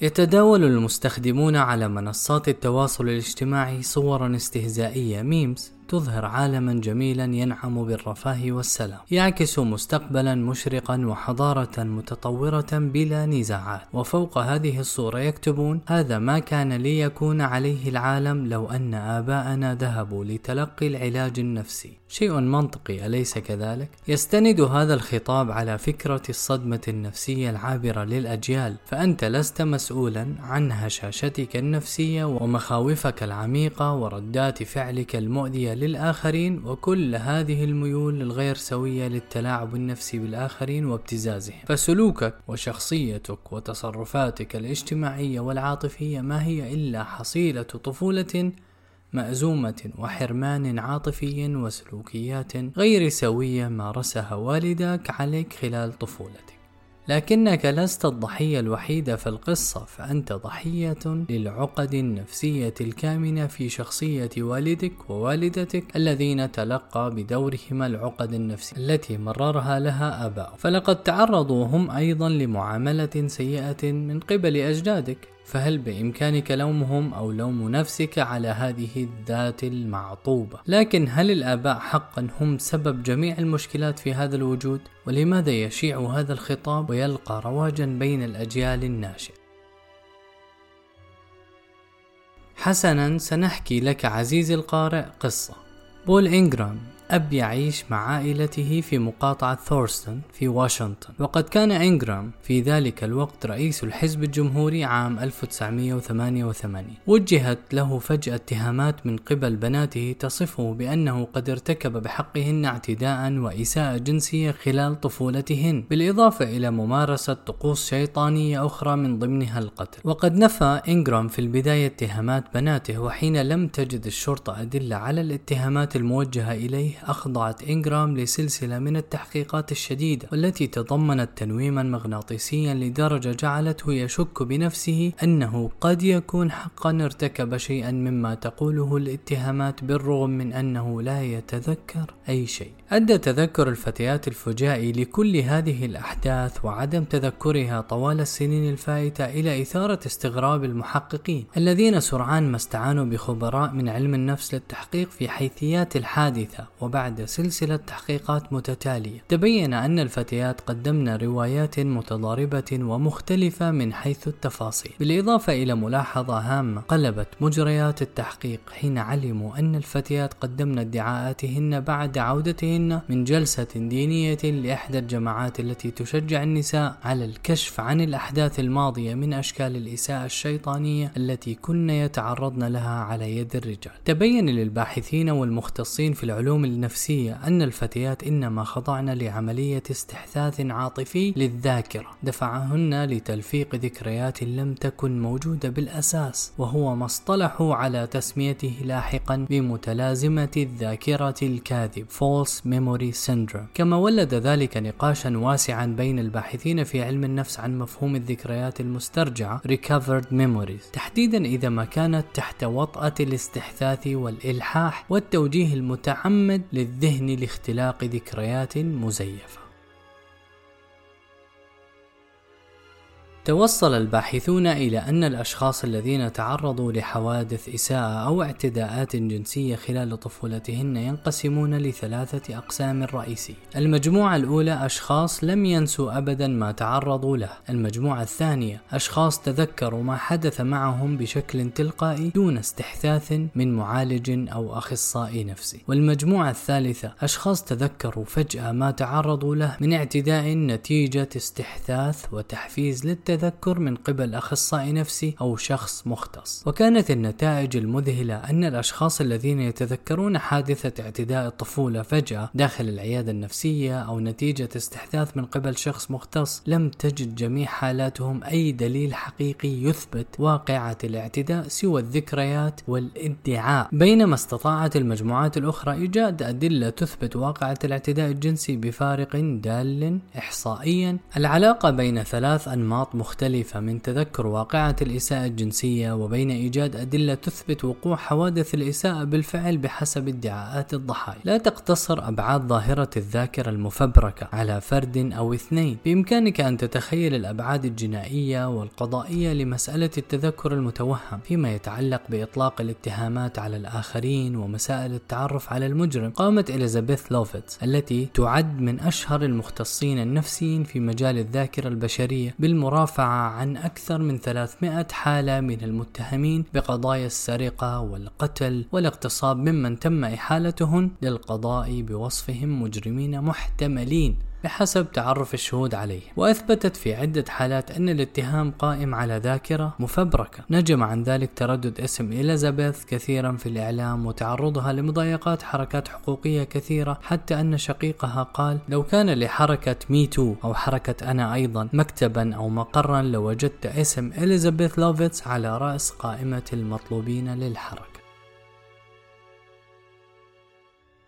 يتداول المستخدمون على منصات التواصل الاجتماعي صورا استهزائية ميمز. تظهر عالما جميلا ينعم بالرفاه والسلام يعكس مستقبلا مشرقا وحضارة متطورة بلا نزاعات وفوق هذه الصورة يكتبون هذا ما كان ليكون عليه العالم لو أن آباءنا ذهبوا لتلقي العلاج النفسي شيء منطقي أليس كذلك؟ يستند هذا الخطاب على فكرة الصدمة النفسية العابرة للأجيال فأنت لست مسؤولا عن هشاشتك النفسية ومخاوفك العميقة وردات فعلك المؤذية للآخرين وكل هذه الميول الغير سوية للتلاعب النفسي بالآخرين وابتزازهم. فسلوكك وشخصيتك وتصرفاتك الاجتماعية والعاطفية ما هي إلا حصيلة طفولة مأزومة وحرمان عاطفي وسلوكيات غير سوية مارسها والدك عليك خلال طفولتك. لكنك لست الضحية الوحيدة في القصة فأنت ضحية للعقد النفسية الكامنة في شخصية والدك ووالدتك الذين تلقى بدورهما العقد النفسية التي مررها لها آباؤهم فلقد تعرضوا هم أيضا لمعاملة سيئة من قبل أجدادك. فهل بإمكانك لومهم أو لوم نفسك على هذه الذات المعطوبة؟ لكن هل الآباء حقا هم سبب جميع المشكلات في هذا الوجود؟ ولماذا يشيع هذا الخطاب ويلقى رواجا بين الأجيال الناشئة؟ حسنا سنحكي لك عزيزي القارئ قصة بول إنجرام أب يعيش مع عائلته في مقاطعة ثورستون في واشنطن. وقد كان إنجرام في ذلك الوقت رئيس الحزب الجمهوري عام 1988 وجهت له فجأة اتهامات من قبل بناته تصفه بأنه قد ارتكب بحقهن اعتداء وإساءة جنسية خلال طفولتهن بالإضافة إلى ممارسة طقوس شيطانية أخرى من ضمنها القتل. وقد نفى إنجرام في البداية اتهامات بناته وحين لم تجد الشرطة أدلة على الاتهامات الموجهة إليه أخضعت إنجرام لسلسلة من التحقيقات الشديدة والتي تضمنت تنويما مغناطيسيا لدرجة جعلته يشك بنفسه أنه قد يكون حقا ارتكب شيئا مما تقوله الاتهامات بالرغم من أنه لا يتذكر أي شيء. أدى تذكر الفتيات الفجائي لكل هذه الأحداث وعدم تذكرها طوال السنين الفائتة إلى إثارة استغراب المحققين الذين سرعان ما استعانوا بخبراء من علم النفس للتحقيق في حيثيات الحادثة وبعد سلسلة تحقيقات متتالية تبين أن الفتيات قدمن روايات متضاربة ومختلفة من حيث التفاصيل. بالإضافة إلى ملاحظة هامة قلبت مجريات التحقيق حين علموا أن الفتيات قدمن ادعاءاتهن بعد عودتهن من جلسة دينية لإحدى الجماعات التي تشجع النساء على الكشف عن الأحداث الماضية من أشكال الإساءة الشيطانية التي كن يتعرضن لها على يد الرجال. تبين للباحثين والمختصين في العلوم النفسية أن الفتيات إنما خضعن لعملية استحداث عاطفي للذاكرة دفعهن لتلفيق ذكريات لم تكن موجودة بالأساس وهو ما اصطلحوا على تسميته لاحقا بمتلازمة الذاكرة الكاذب False Memory Syndrome. كما ولد ذلك نقاشا واسعا بين الباحثين في علم النفس عن مفهوم الذكريات المسترجعة Recovered Memories. تحديدا إذا ما كانت تحت وطأة الاستحداث والإلحاح والتوجيه المتعمد للذهن لاختلاق ذكريات مزيفة. توصل الباحثون إلى أن الأشخاص الذين تعرضوا لحوادث إساءة أو اعتداءات جنسية خلال طفولتهن ينقسمون لثلاثة أقسام رئيسية. المجموعة الأولى أشخاص لم ينسوا أبدا ما تعرضوا له. المجموعة الثانية أشخاص تذكروا ما حدث معهم بشكل تلقائي دون استحداث من معالج أو أخصائي نفسي. والمجموعة الثالثة أشخاص تذكروا فجأة ما تعرضوا له من اعتداء نتيجة استحداث وتحفيز للتذكر التذكر من قبل أخصائي نفسي أو شخص مختص. وكانت النتائج المذهلة أن الأشخاص الذين يتذكرون حادثة اعتداء الطفولة فجأة داخل العيادة النفسية أو نتيجة استحداث من قبل شخص مختص لم تجد جميع حالاتهم أي دليل حقيقي يثبت واقعة الاعتداء سوى الذكريات والادعاء. بينما استطاعت المجموعات الأخرى إيجاد أدلة تثبت واقعة الاعتداء الجنسي بفارق دال إحصائيا. العلاقة بين ثلاث أنماط مختلفة مختلفة من تذكر واقعة الإساءة الجنسية وبين إيجاد أدلة تثبت وقوع حوادث الإساءة بالفعل بحسب ادعاءات الضحايا. لا تقتصر أبعاد ظاهرة الذاكرة المفبركة على فرد أو اثنين. بإمكانك أن تتخيل الأبعاد الجنائية والقضائية لمسألة التذكر المتوهم فيما يتعلق بإطلاق الاتهامات على الآخرين ومسائل التعرف على المجرم. قامت إليزابيث لوفيتس التي تعد من أشهر المختصين النفسيين في مجال الذاكرة البشرية عن أكثر من 300 حالة من المتهمين بقضايا السرقة والقتل والاغتصاب ممن تم إحالتهم للقضاء بوصفهم مجرمين محتملين. بحسب تعرف الشهود عليه وأثبتت في عدة حالات أن الاتهام قائم على ذاكرة مفبركة. نجم عن ذلك تردد اسم إليزابيث كثيرا في الإعلام وتعرضها لمضايقات حركات حقوقية كثيرة حتى أن شقيقها قال لو كان لحركة MeToo أو حركة أنا أيضا مكتبا أو مقرا لوجدت اسم إليزابيث لوفيتس على رأس قائمة المطلوبين للحركة.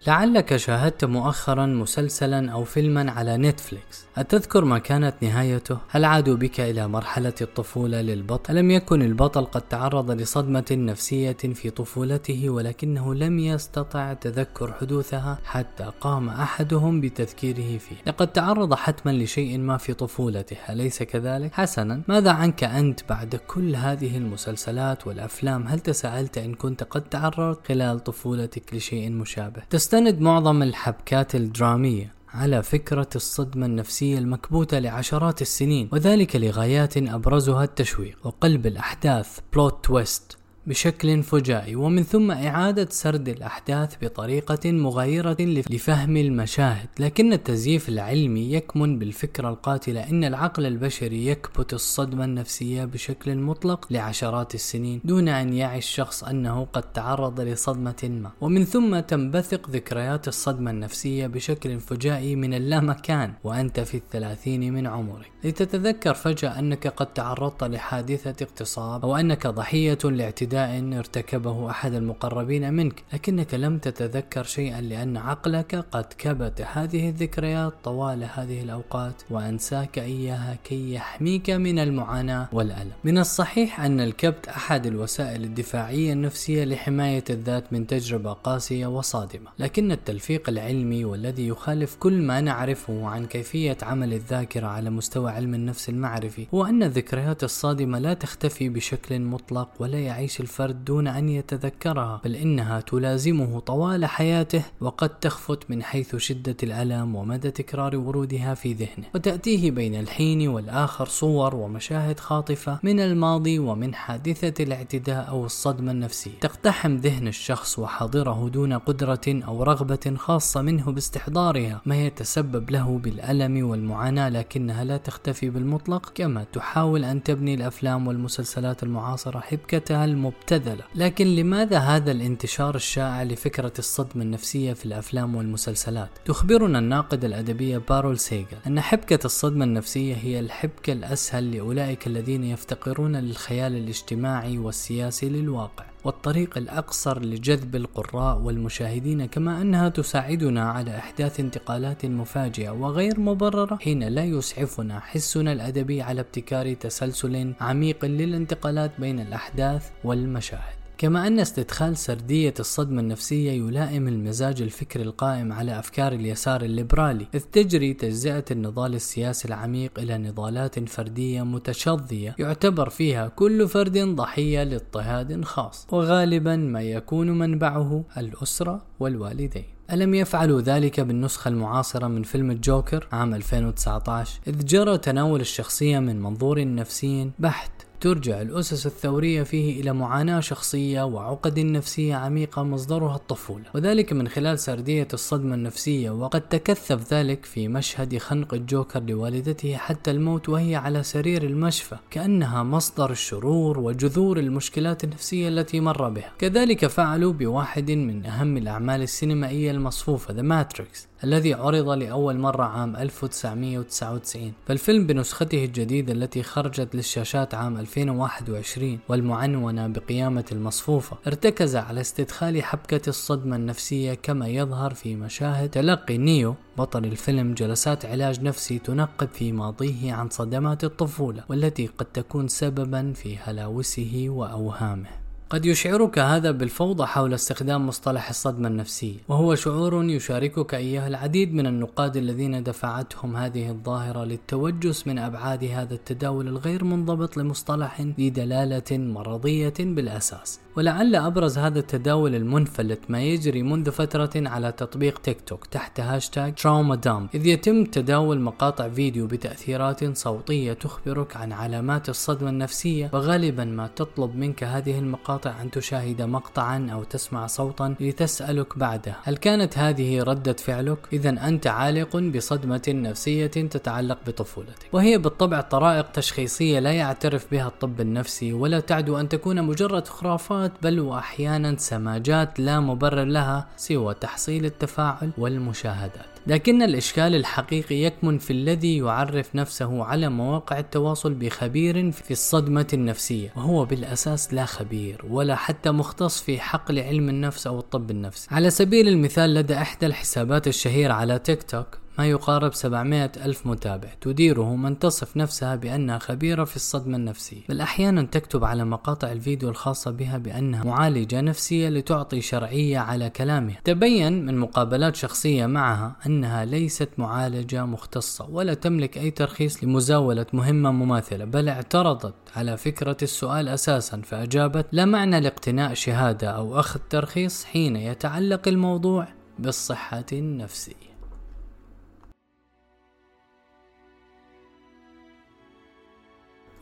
لعلك شاهدت مؤخرا مسلسلا أو فيلما على نتفليكس أتذكر ما كانت نهايته؟ هل عادوا بك إلى مرحلة الطفولة للبطل؟ ألم يكن البطل قد تعرض لصدمة نفسية في طفولته ولكنه لم يستطع تذكر حدوثها حتى قام أحدهم بتذكيره فيه لقد تعرض حتما لشيء ما في طفولته أليس كذلك؟ حسنا ماذا عنك أنت بعد كل هذه المسلسلات والأفلام هل تساءلت إن كنت قد تعرضت خلال طفولتك لشيء مشابه؟ تستند معظم الحبكات الدرامية على فكرة الصدمة النفسية المكبوتة لعشرات السنين وذلك لغايات أبرزها التشويق وقلب الأحداث بلوت تويست بشكل فجائي ومن ثم إعادة سرد الأحداث بطريقة مغايرة لفهم المشاهد. لكن التزييف العلمي يكمن بالفكرة القاتلة إن العقل البشري يكبت الصدمة النفسية بشكل مطلق لعشرات السنين دون أن يعي الشخص أنه قد تعرض لصدمة ما. ومن ثم تنبثق ذكريات الصدمة النفسية بشكل فجائي من اللامكان وأنت في الثلاثين من عمرك. لتتذكر فجأة أنك قد تعرضت لحادثة اغتصاب أو أنك ضحية لاعتداء ارتكبه أحد المقربين منك لكنك لم تتذكر شيئا لأن عقلك قد كبت. هذه الذكريات طوال هذه الأوقات وأنساك إياها كي يحميك من المعاناة والألم. من الصحيح أن الكبت أحد الوسائل الدفاعية النفسية لحماية الذات من تجربة قاسية وصادمة. لكن التلفيق العلمي والذي يخالف كل ما نعرفه عن كيفية عمل الذاكرة على مستوى علم النفس المعرفي هو أن الذكريات الصادمة لا تختفي بشكل مطلق ولا يعيش الفرد دون أن يتذكرها بل إنها تلازمه طوال حياته وقد تخفت من حيث شدة الألم ومدى تكرار ورودها في ذهنه. وتأتيه بين الحين والآخر صور ومشاهد خاطفة من الماضي ومن حادثة الاعتداء أو الصدمة النفسية. تقتحم ذهن الشخص وحاضره دون قدرة أو رغبة خاصة منه باستحضارها ما يتسبب له بالألم والمعاناة لكنها لا تختفي بالمطلق كما تحاول أن تبني الأفلام والمسلسلات المعاصرة حبكتها الم مبتذلة لكن لماذا هذا الانتشار الشائع لفكرة الصدمة النفسية في الأفلام والمسلسلات؟ تخبرنا الناقد الأدبية بارول سيجل أن حبكة الصدمة النفسية هي الحبكة الأسهل لأولئك الذين يفتقرون للخيال الاجتماعي والسياسي للواقع والطريق الأقصر لجذب القراء والمشاهدين كما أنها تساعدنا على إحداث انتقالات مفاجئة وغير مبررة حين لا يسعفنا حسنا الأدبي على ابتكار تسلسل عميق للانتقالات بين الأحداث والمشاهد. كما أن استدخال سردية الصدمة النفسية يلائم المزاج الفكري القائم على أفكار اليسار الليبرالي إذ تجري تجزئة النضال السياسي العميق إلى نضالات فردية متشظية يعتبر فيها كل فرد ضحية لاضطهاد خاص وغالبا ما يكون منبعه الأسرة والوالدين. ألم يفعلوا ذلك بالنسخة المعاصرة من فيلم الجوكر عام 2019 إذ جرى تناول الشخصية من منظور نفسي بحت ترجع الأسس الثورية فيه إلى معاناة شخصية وعقد نفسية عميقة مصدرها الطفولة. وذلك من خلال سردية الصدمة النفسية وقد تكثف ذلك في مشهد خنق الجوكر لوالدته حتى الموت وهي على سرير المشفى كأنها مصدر الشرور وجذور المشكلات النفسية التي مر بها. كذلك فعلوا بواحد من أهم الأعمال السينمائية المصفوفة The Matrix الذي عرض لأول مرة عام 1999 فالفيلم بنسخته الجديدة التي خرجت للشاشات عام 2021 والمعنونة بقيامة المصفوفة ارتكز على استدخال حبكة الصدمة النفسية كما يظهر في مشاهد تلقي نيو بطل الفيلم جلسات علاج نفسي تنقب في ماضيه عن صدمات الطفولة والتي قد تكون سببا في هلاوسه وأوهامه. قد يشعرك هذا بالفوضى حول استخدام مصطلح الصدمة النفسية، وهو شعور يشاركك إياه العديد من النقاد الذين دفعتهم هذه الظاهرة للتوجس من أبعاد هذا التداول الغير منضبط لمصطلح ذي دلالة مرضية بالأساس. ولعل أبرز هذا التداول المنفلت ما يجري منذ فترة على تطبيق تيك توك تحت hashtag trauma dump إذ يتم تداول مقاطع فيديو بتأثيرات صوتية تخبرك عن علامات الصدمة النفسية وغالبا ما تطلب منك هذه المقاطع أن تشاهد مقطعا أو تسمع صوتا لتسألك بعده. هل كانت هذه ردة فعلك؟ إذا أنت عالق بصدمة نفسية تتعلق بطفولتك. وهي بالطبع طرائق تشخيصية لا يعترف بها الطب النفسي ولا تعدو أن تكون مجرد خرافات بل واحيانا سماجات لا مبرر لها سوى تحصيل التفاعل والمشاهدات. لكن الإشكال الحقيقي يكمن في الذي يعرف نفسه على مواقع التواصل بخبير في الصدمة النفسية وهو بالأساس لا خبير ولا حتى مختص في حقل علم النفس أو الطب النفسي. على سبيل المثال لدى إحدى الحسابات الشهيرة على تيك توك ما يقارب 700 ألف متابع. تديره من تصف نفسها بأنها خبيرة في الصدمة النفسية. بل أحيانا تكتب على مقاطع الفيديو الخاصة بها بأنها معالجة نفسية لتعطي شرعية على كلامها. تبين من مقابلات شخصية معها أنها ليست معالجة مختصة ولا تملك أي ترخيص لمزاولة مهمة مماثلة بل اعترضت على فكرة السؤال أساسا فأجابت لا معنى لاقتناء شهادة أو أخذ ترخيص حين يتعلق الموضوع بالصحة النفسية.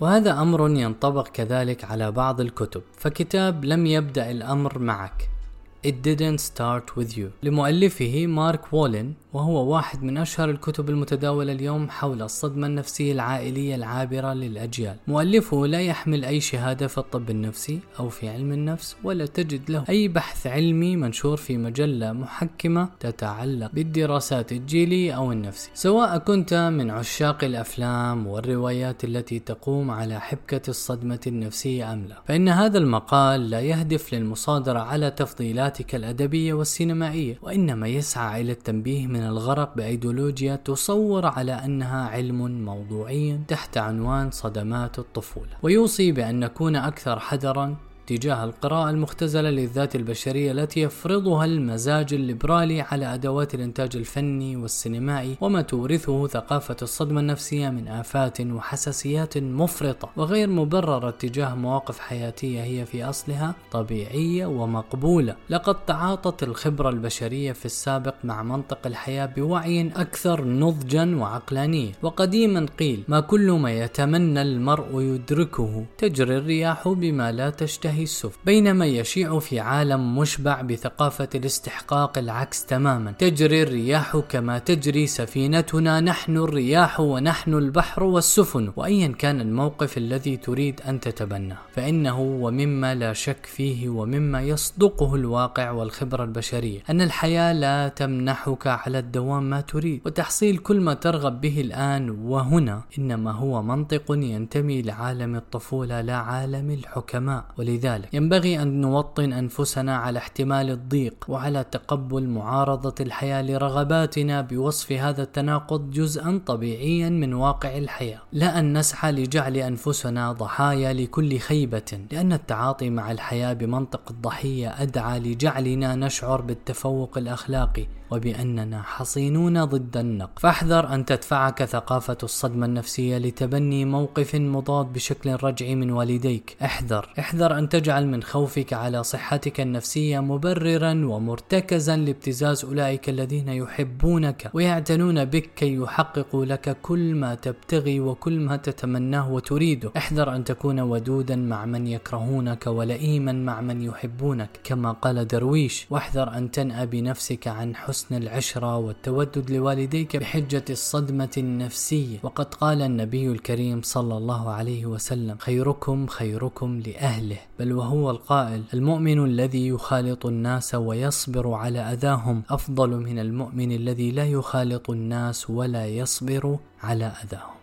وهذا أمر ينطبق كذلك على بعض الكتب فكتاب لم يبدأ الأمر معك. It didn't start with you. لمؤلفه مارك وولن وهو واحد من أشهر الكتب المتداولة اليوم حول الصدمة النفسية العائلية العابرة للأجيال. مؤلفه لا يحمل أي شهادة في الطب النفسي أو في علم النفس ولا تجد له أي بحث علمي منشور في مجلة محكمة تتعلق بالدراسات الجيلية أو النفسية. سواء كنت من عشاق الأفلام والروايات التي تقوم على حبكة الصدمة النفسية أم لا. فإن هذا المقال لا يهدف للمصادرة على تفضيلاتك الأدبية والسينمائية وإنما يسعى إلى التنبيه من الغرق بأيديولوجيا تصور على أنها علم موضوعي تحت عنوان صدمات الطفولة. ويوصي بأن نكون أكثر حذرا تجاه القراءة المختزلة للذات البشرية التي يفرضها المزاج الليبرالي على أدوات الإنتاج الفني والسينمائي وما تورثه ثقافة الصدمة النفسية من آفات وحساسيات مفرطة. وغير مبررة تجاه مواقف حياتية هي في أصلها طبيعية ومقبولة. لقد تعاطت الخبرة البشرية في السابق مع منطق الحياة بوعي أكثر نضجا وعقلانية. وقديما قيل ما كل ما يتمنى المرء يدركه تجري الرياح بما لا تشتهي هذه السفن بينما يشيع في عالم مشبع بثقافة الاستحقاق العكس تماما. تجري الرياح كما تجري سفينتنا نحن الرياح ونحن البحر والسفن. وأيا كان الموقف الذي تريد أن تتبناه فإنه ومما لا شك فيه ومما يصدقه الواقع والخبرة البشرية أن الحياة لا تمنحك على الدوام ما تريد. وتحصيل كل ما ترغب به الآن وهنا إنما هو منطق ينتمي لعالم الطفولة لا عالم الحكماء. ولذلك لذلك ينبغي أن نوطن أنفسنا على احتمال الضيق وعلى تقبل معارضة الحياة لرغباتنا بوصف هذا التناقض جزءا طبيعيا من واقع الحياة. لا أن نسعى لجعل أنفسنا ضحايا لكل خيبة لأن التعاطي مع الحياة بمنطق الضحية أدعى لجعلنا نشعر بالتفوق الأخلاقي وبأننا حصينون ضد النقد. فاحذر أن تدفعك ثقافة الصدمة النفسية لتبني موقف مضاد بشكل رجعي من والديك. احذر. احذر أن تجعل من خوفك على صحتك النفسية مبررا ومرتكزا لابتزاز أولئك الذين يحبونك ويعتنون بك كي يحققوا لك كل ما تبتغي وكل ما تتمناه وتريده. احذر أن تكون ودودا مع من يكرهونك ولئيما مع من يحبونك كما قال درويش. واحذر أن تنأى بنفسك عن حسن حسن العشرة والتودد لوالديك بحجة الصدمة النفسية. وقد قال النبي الكريم صلى الله عليه وسلم خيركم خيركم لأهله. بل وهو القائل المؤمن الذي يخالط الناس ويصبر على أذاهم أفضل من المؤمن الذي لا يخالط الناس ولا يصبر على أذاهم.